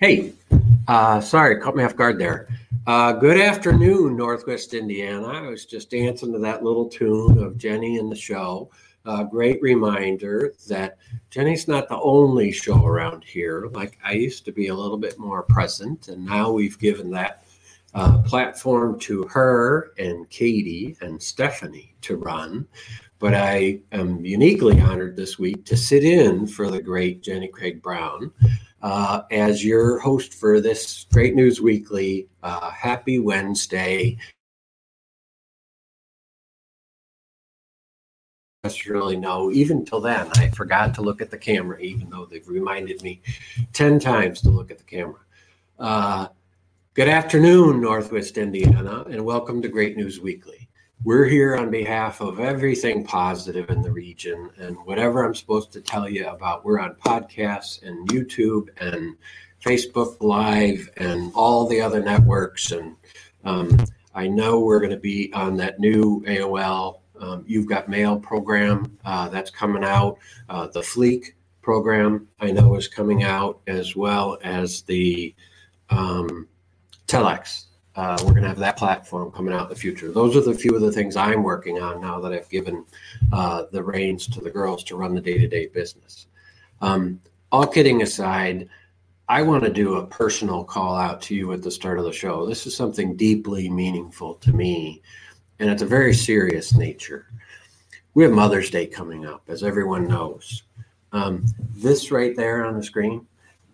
Hey, uh, sorry, caught me off guard there. Uh, good afternoon, Northwest Indiana. I was just dancing to that little tune of Jenny and the show. Uh, great reminder that Jenny's not the only show around here. Like I used to be a little bit more present, and now we've given that uh, platform to her and Katie and Stephanie to run. But I am uniquely honored this week to sit in for the great Jenny Craig Brown uh, as your host for this Great News Weekly. Uh, happy Wednesday. necessarily know. Even till then, I forgot to look at the camera, even though they've reminded me 10 times to look at the camera. Uh, good afternoon, Northwest Indiana, and welcome to Great News Weekly. We're here on behalf of everything positive in the region and whatever I'm supposed to tell you about. We're on podcasts and YouTube and Facebook Live and all the other networks. And um, I know we're going to be on that new AOL um, You've Got Mail program uh, that's coming out. Uh, the Fleek program I know is coming out as well as the um, Telex uh, we're going to have that platform coming out in the future. Those are the few of the things I'm working on now that I've given uh, the reins to the girls to run the day to day business. Um, all kidding aside, I want to do a personal call out to you at the start of the show. This is something deeply meaningful to me, and it's a very serious nature. We have Mother's Day coming up, as everyone knows. Um, this right there on the screen,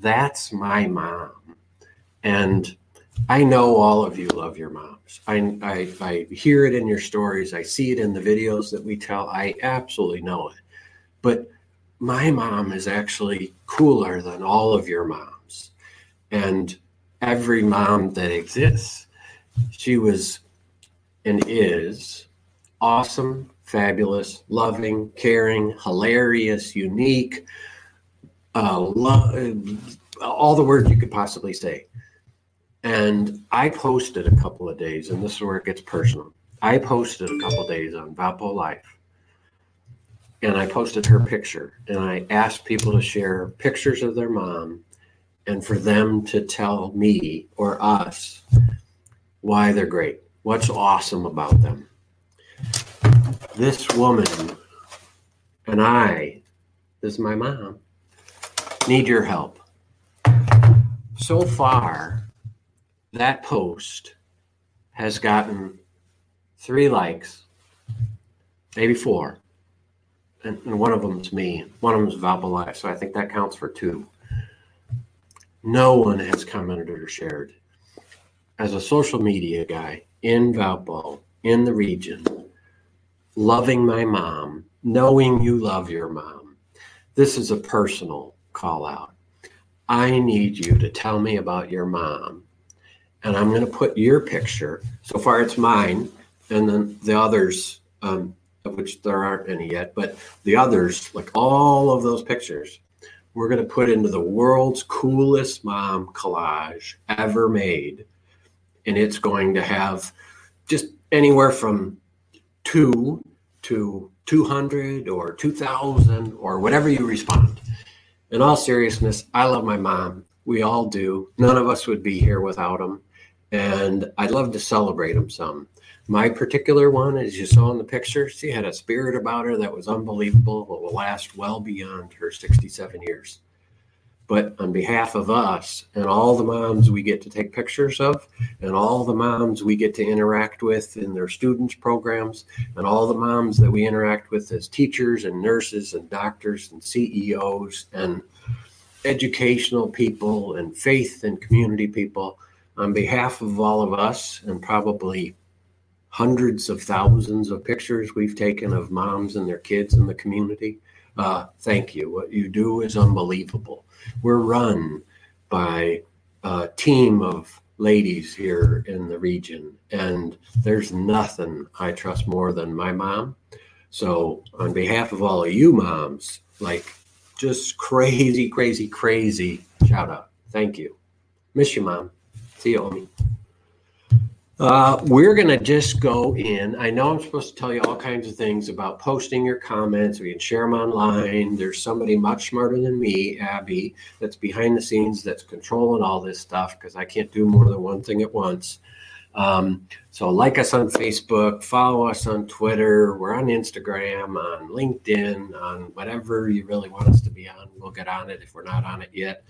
that's my mom. And I know all of you love your moms. I, I, I hear it in your stories. I see it in the videos that we tell. I absolutely know it. But my mom is actually cooler than all of your moms and every mom that exists. She was and is awesome, fabulous, loving, caring, hilarious, unique, uh, lo- all the words you could possibly say. And I posted a couple of days, and this is where it gets personal. I posted a couple days on Valpo Life, and I posted her picture, and I asked people to share pictures of their mom, and for them to tell me or us why they're great, what's awesome about them. This woman and I, this is my mom, need your help. So far, that post has gotten three likes, maybe four, and, and one of them is me. One of them is Valpo so I think that counts for two. No one has commented or shared. As a social media guy in Valpo, in the region, loving my mom, knowing you love your mom, this is a personal call out. I need you to tell me about your mom and I'm going to put your picture. So far, it's mine, and then the others, um, which there aren't any yet, but the others, like all of those pictures, we're going to put into the world's coolest mom collage ever made, and it's going to have just anywhere from two to 200 or 2000 or whatever you respond. In all seriousness, I love my mom. We all do. None of us would be here without them and I'd love to celebrate them some. My particular one, as you saw in the picture, she had a spirit about her that was unbelievable, that will last well beyond her 67 years. But on behalf of us and all the moms we get to take pictures of, and all the moms we get to interact with in their students' programs, and all the moms that we interact with as teachers and nurses and doctors and CEOs and educational people and faith and community people, on behalf of all of us and probably hundreds of thousands of pictures we've taken of moms and their kids in the community. Uh, thank you. What you do is unbelievable. We're run by a team of ladies here in the region, and there's nothing I trust more than my mom. So, on behalf of all of you moms, like just crazy, crazy, crazy shout out. Thank you. Miss you, mom. See you, Omi. Uh, we're going to just go in. I know I'm supposed to tell you all kinds of things about posting your comments. We can share them online. There's somebody much smarter than me, Abby, that's behind the scenes that's controlling all this stuff because I can't do more than one thing at once. Um, so, like us on Facebook, follow us on Twitter. We're on Instagram, on LinkedIn, on whatever you really want us to be on. We'll get on it if we're not on it yet.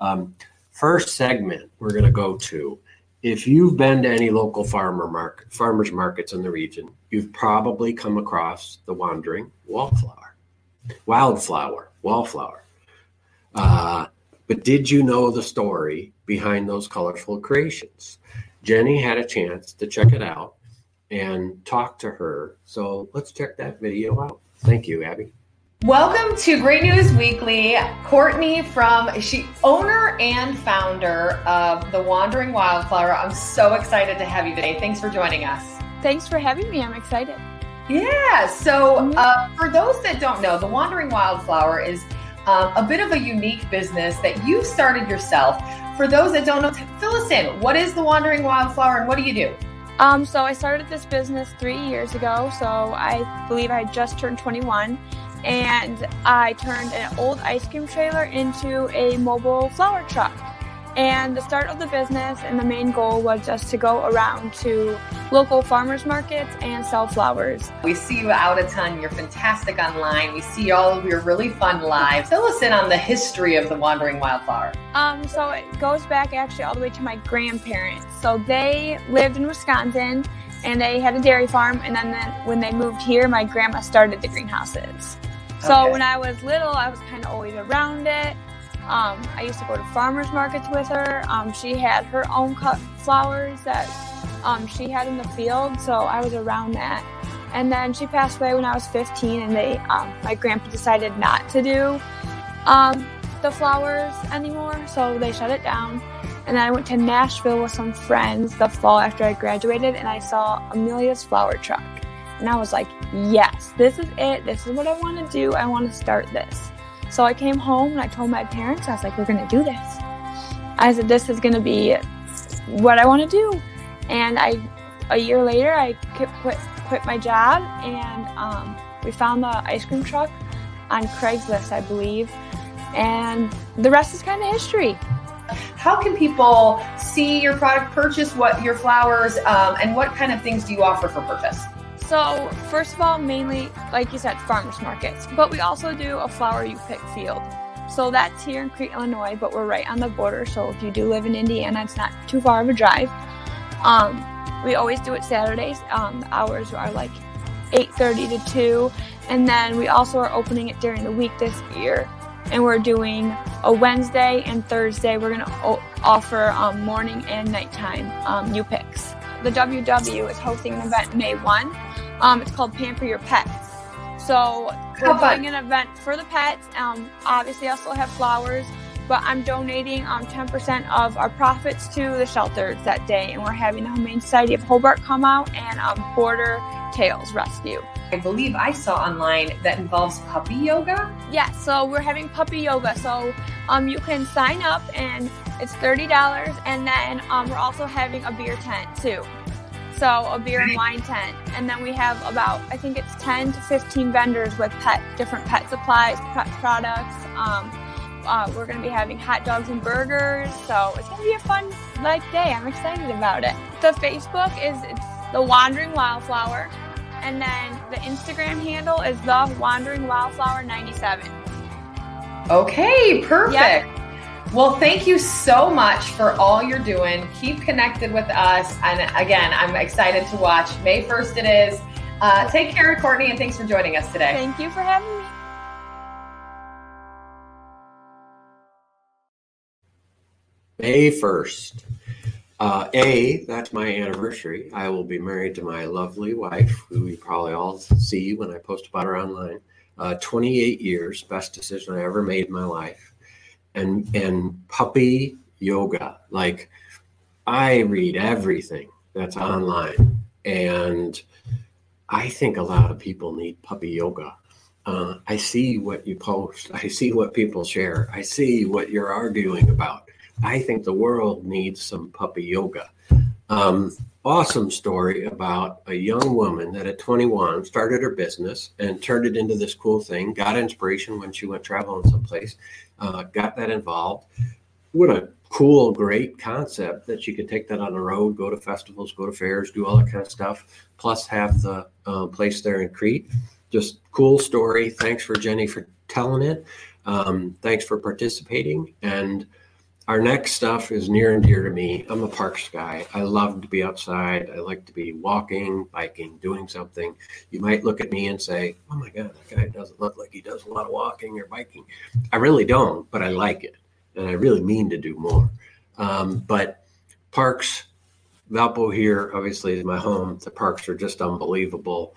Um, first segment we're going to go to if you've been to any local farmer market, farmers markets in the region, you've probably come across the wandering wallflower, wildflower, wallflower. Uh, but did you know the story behind those colorful creations? Jenny had a chance to check it out and talk to her. So let's check that video out. Thank you, Abby. Welcome to Great News Weekly. Courtney from she owner and founder of The Wandering Wildflower. I'm so excited to have you today. Thanks for joining us. Thanks for having me. I'm excited. Yeah. So mm-hmm. uh, for those that don't know, The Wandering Wildflower is um, a bit of a unique business that you started yourself. For those that don't know, fill us in. What is The Wandering Wildflower and what do you do? Um, so I started this business three years ago. So I believe I just turned 21 and I turned an old ice cream trailer into a mobile flower truck. And the start of the business and the main goal was just to go around to local farmers markets and sell flowers. We see you out a ton. You're fantastic online. We see all of your really fun lives. Fill us in on the history of the Wandering Wildflower. Um, so it goes back actually all the way to my grandparents. So they lived in Wisconsin and they had a dairy farm. And then, then when they moved here, my grandma started the greenhouses. So okay. when I was little, I was kind of always around it. Um, I used to go to farmers markets with her. Um, she had her own cut flowers that um, she had in the field, so I was around that. And then she passed away when I was 15, and they, um, my grandpa decided not to do um, the flowers anymore, so they shut it down. And then I went to Nashville with some friends the fall after I graduated, and I saw Amelia's flower truck. And I was like, yes, this is it. This is what I want to do. I want to start this. So I came home and I told my parents, I was like, we're going to do this. I said, this is going to be what I want to do. And I, a year later, I quit, quit my job and um, we found the ice cream truck on Craigslist, I believe. And the rest is kind of history. How can people see your product, purchase what your flowers, um, and what kind of things do you offer for purchase? So, first of all, mainly, like you said, farmers markets, but we also do a flower you pick field. So that's here in Crete, Illinois, but we're right on the border. So if you do live in Indiana, it's not too far of a drive. Um, we always do it Saturdays. Um, the hours are like 8:30 to 2, and then we also are opening it during the week this year. And we're doing a Wednesday and Thursday. We're gonna o- offer um, morning and nighttime um, you picks. The WW is hosting an event May 1 um, it's called Pamper Your Pets. So we're How doing fun. an event for the pets. Um, obviously, I also have flowers, but I'm donating um, 10% of our profits to the shelters that day, and we're having the Humane Society of Hobart come out and um, Border Tails Rescue. I believe I saw online that involves puppy yoga. Yeah, so we're having puppy yoga. So um, you can sign up, and it's thirty dollars, and then um, we're also having a beer tent too. So a beer and wine tent, and then we have about I think it's 10 to 15 vendors with pet different pet supplies, pet products. Um, uh, we're going to be having hot dogs and burgers, so it's going to be a fun like day. I'm excited about it. The Facebook is it's the Wandering Wildflower, and then the Instagram handle is the Wandering Wildflower 97. Okay, perfect. Yep. Well, thank you so much for all you're doing. Keep connected with us. And again, I'm excited to watch. May 1st it is. Uh, take care, Courtney, and thanks for joining us today. Thank you for having me. May 1st. Uh, a, that's my anniversary. I will be married to my lovely wife, who you probably all see when I post about her online. Uh, 28 years, best decision I ever made in my life and and puppy yoga. Like I read everything that's online, and I think a lot of people need puppy yoga. Uh, I see what you post. I see what people share. I see what you're arguing about. I think the world needs some puppy yoga. Um, awesome story about a young woman that at 21 started her business and turned it into this cool thing. Got inspiration when she went traveling someplace, uh, got that involved. What a cool, great concept that you could take that on the road, go to festivals, go to fairs, do all that kind of stuff, plus have the uh, place there in Crete. Just cool story. Thanks for Jenny for telling it. Um, thanks for participating. And our next stuff is near and dear to me. I'm a parks guy. I love to be outside. I like to be walking, biking, doing something. You might look at me and say, "Oh my God, that guy doesn't look like he does a lot of walking or biking." I really don't, but I like it, and I really mean to do more. Um, but parks, Valpo here obviously is my home. The parks are just unbelievable.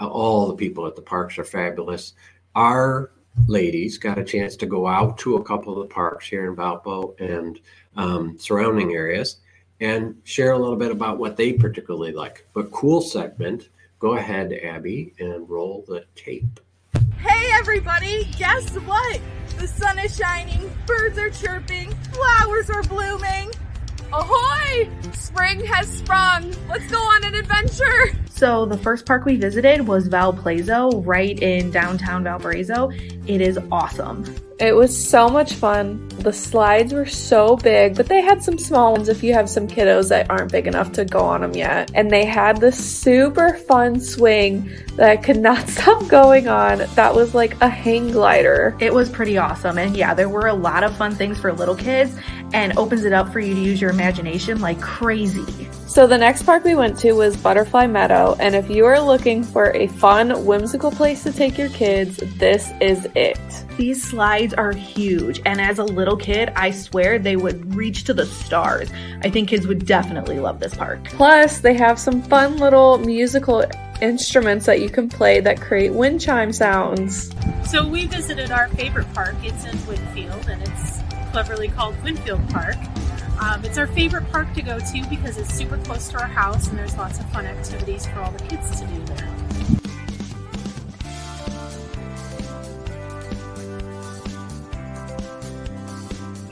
All the people at the parks are fabulous. Our ladies got a chance to go out to a couple of the parks here in Valpo and um, surrounding areas and share a little bit about what they particularly like. But cool segment. Go ahead, Abby, and roll the tape. Hey, everybody! Guess what? The sun is shining, birds are chirping, flowers are blooming. Ahoy! Spring has sprung. Let's go on an adventure. So the first park we visited was Valplezo, right in downtown Valparaiso. It is awesome. It was so much fun. The slides were so big, but they had some small ones if you have some kiddos that aren't big enough to go on them yet. And they had this super fun swing that I could not stop going on. That was like a hang glider. It was pretty awesome. And yeah, there were a lot of fun things for little kids and opens it up for you to use your imagination like crazy. So the next park we went to was Butterfly Meadow, and if you are looking for a fun, whimsical place to take your kids, this is it. These slides are huge, and as a little kid, I swear they would reach to the stars. I think kids would definitely love this park. Plus, they have some fun little musical instruments that you can play that create wind chime sounds. So we visited our favorite park. It's in Winfield, and it's cleverly called Winfield Park. Um, it's our favorite park to go to because it's super close to our house and there's lots of fun activities for all the kids to do there.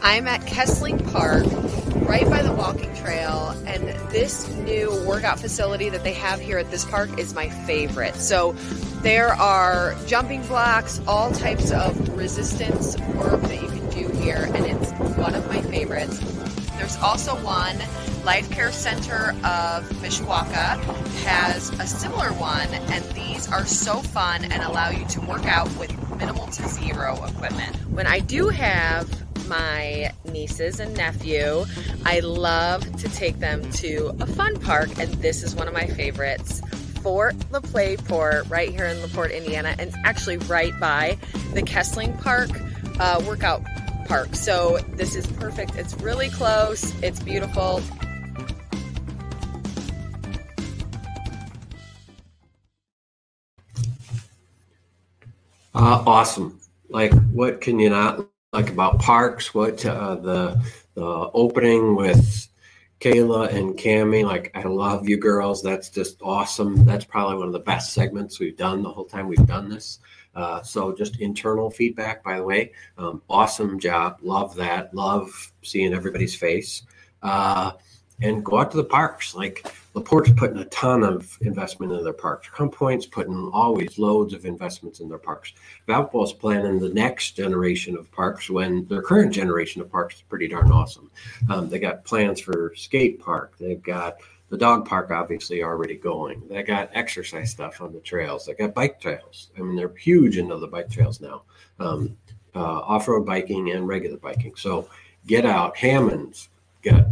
I'm at Kesling Park, right by the walking trail, and this new workout facility that they have here at this park is my favorite. So there are jumping blocks, all types of resistance work that you can do here, and it's one of my favorites. There's also one, Life Care Center of Mishawaka has a similar one, and these are so fun and allow you to work out with minimal to zero equipment. When I do have my nieces and nephew, I love to take them to a fun park, and this is one of my favorites. Fort LaPlace right here in LaPorte, Indiana, and actually right by the Kesling Park uh, workout park. So this is perfect. It's really close. It's beautiful. Uh, awesome. Like, what can you not like about parks? What uh, the the opening with Kayla and Cami? Like, I love you girls. That's just awesome. That's probably one of the best segments we've done the whole time we've done this. Uh, so just internal feedback, by the way. Um, awesome job. Love that. Love seeing everybody's face. Uh, and go out to the parks. Like Laporte's putting a ton of investment in their parks. Crown Point's putting always loads of investments in their parks. Valpo's planning the next generation of parks when their current generation of parks is pretty darn awesome. Um, they got plans for skate park. They've got the dog park obviously already going. They got exercise stuff on the trails. They got bike trails. I mean, they're huge into the bike trails now, um, uh, off-road biking and regular biking. So get out. Hammond's got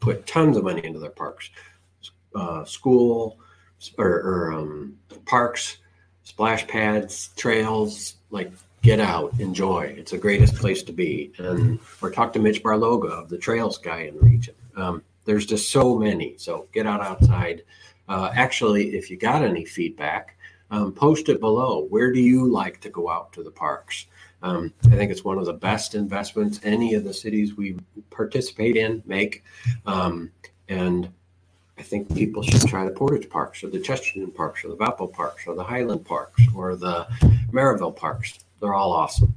put tons of money into their parks, uh, school or, or um, parks, splash pads, trails. Like get out, enjoy. It's the greatest place to be. And or talk to Mitch Barloga, of the trails guy in the region. Um, there's just so many. So get out outside. Uh, actually, if you got any feedback, um, post it below. Where do you like to go out to the parks? Um, I think it's one of the best investments any of the cities we participate in make. Um, and I think people should try the Portage Parks or the Chesterton Parks or the Valpo Parks or the Highland Parks or the Merrillville Parks. They're all awesome.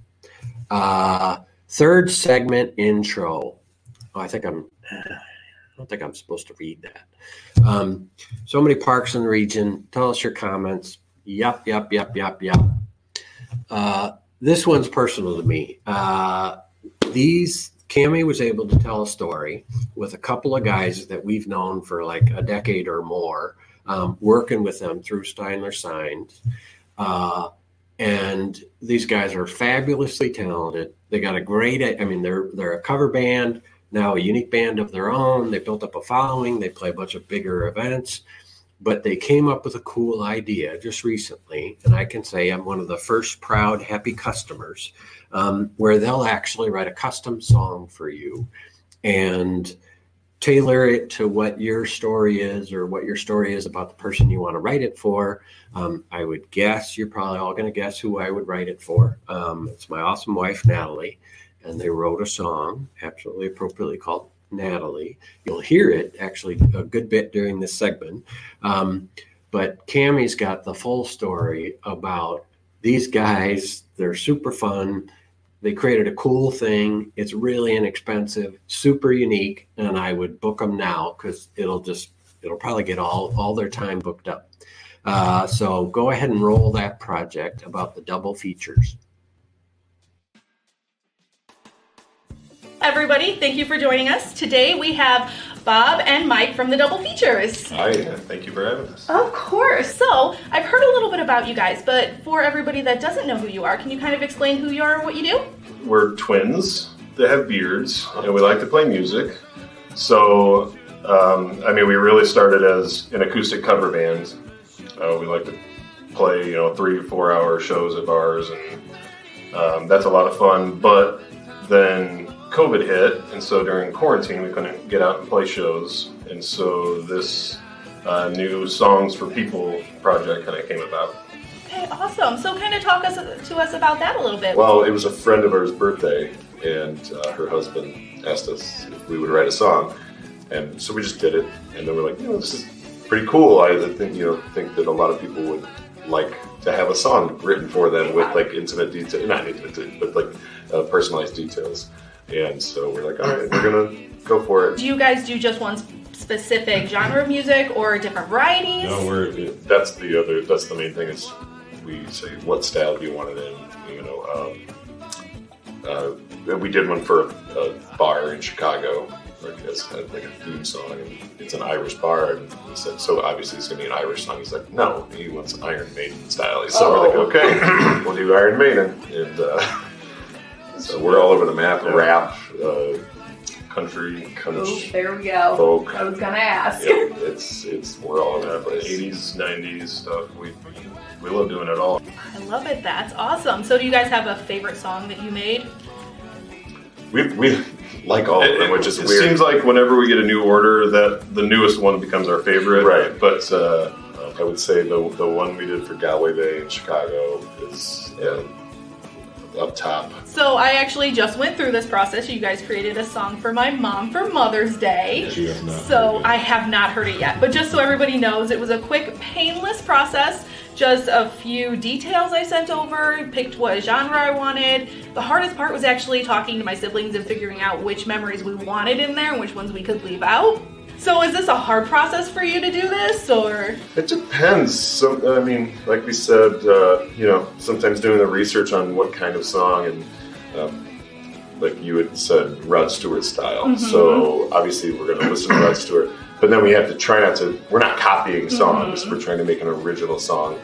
Uh, third segment intro. Oh, I think I'm don't think I'm supposed to read that. Um, so many parks in the region. Tell us your comments. Yup, yup, yup, yup, yup. Uh, this one's personal to me. Uh, these Cami was able to tell a story with a couple of guys that we've known for like a decade or more, um, working with them through Steinler Signs. Uh, and these guys are fabulously talented. They got a great, I mean, they're they're a cover band now, a unique band of their own. They built up a following. They play a bunch of bigger events, but they came up with a cool idea just recently, and I can say I'm one of the first proud, happy customers, um, where they'll actually write a custom song for you, and tailor it to what your story is or what your story is about the person you want to write it for. Um, I would guess you're probably all going to guess who I would write it for. Um, it's my awesome wife, Natalie, and they wrote a song, absolutely appropriately called Natalie. You'll hear it actually a good bit during this segment. Um, but Cami's got the full story about these guys. They're super fun they created a cool thing. It's really inexpensive, super unique, and I would book them now because it'll just it'll probably get all all their time booked up. Uh, so go ahead and roll that project about the double features. Everybody, thank you for joining us. Today we have Bob and Mike from the Double Features. Hi, thank you for having us. Of course. So, I've heard a little bit about you guys, but for everybody that doesn't know who you are, can you kind of explain who you are and what you do? We're twins that have beards, and we like to play music. So, um, I mean, we really started as an acoustic cover band. Uh, we like to play, you know, three, four hour shows at bars, and um, that's a lot of fun. But then COVID hit, and so during quarantine, we couldn't get out and play shows. And so this uh, new Songs for People project kind of came about. Okay, awesome. So, kind of talk us to us about that a little bit. Well, it was a friend of ours' birthday, and uh, her husband asked us if we would write a song, and so we just did it. And then we're like, you know, this is pretty cool. I think you know think that a lot of people would like to have a song written for them with like intimate detail, not intimate, but like uh, personalized details. And so we're like, all right, we're gonna go for it. Do you guys do just one specific genre of music or different varieties? No, we're that's the other that's the main thing is we say what style do you want it in? You know, um, uh, we did one for a, a bar in Chicago. Like it's had like a theme song, and it's an Irish bar, and he said, "So obviously it's gonna be an Irish song." He's like, "No, he wants Iron Maiden style." So oh. we're like, "Okay, we'll do Iron Maiden," and uh, so we're all over the map. Yeah. Rap, uh, country, country. Oh, there we go. Folk. I was gonna ask. Yeah, it's it's we're all over the place. Eighties, nineties stuff. We we love doing it all. I love it. That's awesome. So, do you guys have a favorite song that you made? We we like all of them, which is it weird. It seems like whenever we get a new order, that the newest one becomes our favorite. Right. But uh, I would say the the one we did for Galway Bay in Chicago is. Yeah up top. So I actually just went through this process. You guys created a song for my mom for Mother's Day. She has not. So I have not heard it yet. But just so everybody knows, it was a quick, painless process. Just a few details I sent over, picked what genre I wanted. The hardest part was actually talking to my siblings and figuring out which memories we wanted in there and which ones we could leave out. So is this a hard process for you to do this, or? It depends. So I mean, like we said, uh, you know, sometimes doing the research on what kind of song and. Um, like you had said, Rod Stewart style. Mm-hmm. So obviously, we're going to listen to Rod Stewart, but then we have to try not to. We're not copying songs. Mm-hmm. We're trying to make an original song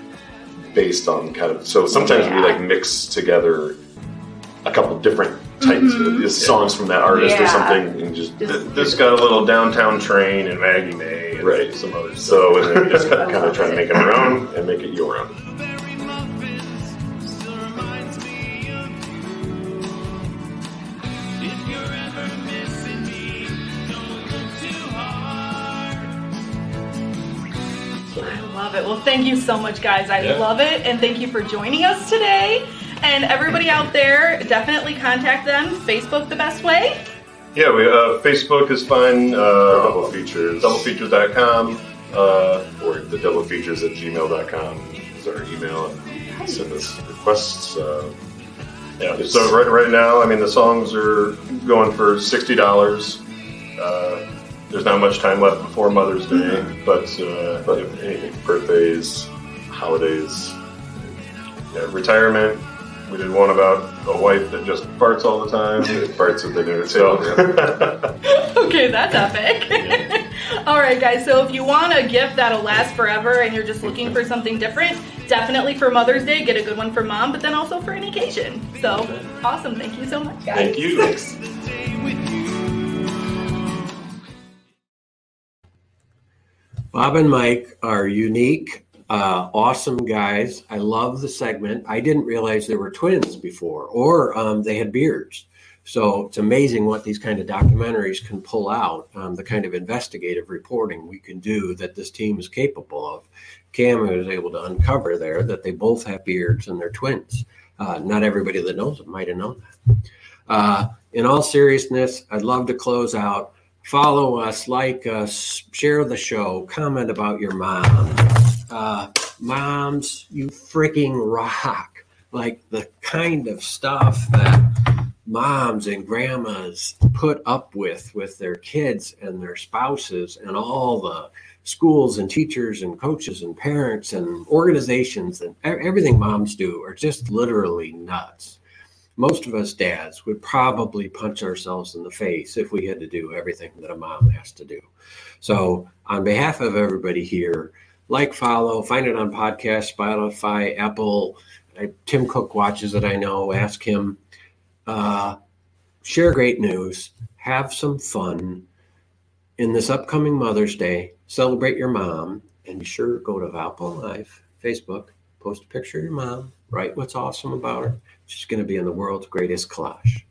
based on kind of. So sometimes yeah. we like mix together a couple different types mm-hmm. songs from that artist yeah. or something, and just, just this got a little downtown train and Maggie May, and right? Some other stuff. So and then just kind of try to make it our own and make it your own. I love it. Well, thank you so much, guys. I yeah. love it. And thank you for joining us today. And everybody out there, definitely contact them. Facebook, the best way? Yeah, we, uh, Facebook is fine. Uh, double features. Doublefeatures.com uh, or the double features at gmail.com is our email. And send us requests. Uh, yeah, so right, right now, I mean, the songs are going for $60. Uh, there's not much time left before Mother's Day, but uh, but anything, birthdays, holidays, yeah, retirement. We did one about a wife that just farts all the time. farts at the dinner table. okay, that's epic. all right, guys. So if you want a gift that'll last forever and you're just looking for something different, definitely for Mother's Day, get a good one for mom, but then also for an occasion. So awesome. Thank you so much, guys. Thank you. Bob and Mike are unique, uh, awesome guys. I love the segment. I didn't realize they were twins before, or um, they had beards. So it's amazing what these kind of documentaries can pull out, um, the kind of investigative reporting we can do that this team is capable of. Cam was able to uncover there that they both have beards and they're twins. Uh, not everybody that knows them might have known that. Uh, in all seriousness, I'd love to close out follow us, like us, share the show, comment about your mom. Uh, moms, you freaking rock. Like the kind of stuff that moms and grandmas put up with with their kids and their spouses and all the schools and teachers and coaches and parents and organizations and everything moms do are just literally nuts most of us dads would probably punch ourselves in the face if we had to do everything that a mom has to do. So, on behalf of everybody here, like, follow, find it on podcast, Spotify, Apple. I, Tim Cook watches it, I know. Ask him. Uh, share great news. Have some fun in this upcoming Mother's Day. Celebrate your mom, and be sure to go to Valpo Life, Facebook, post a picture of your mom, write what's awesome about her She's going to be in the world's greatest collage.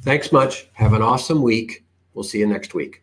Thanks much. Have an awesome week. We'll see you next week.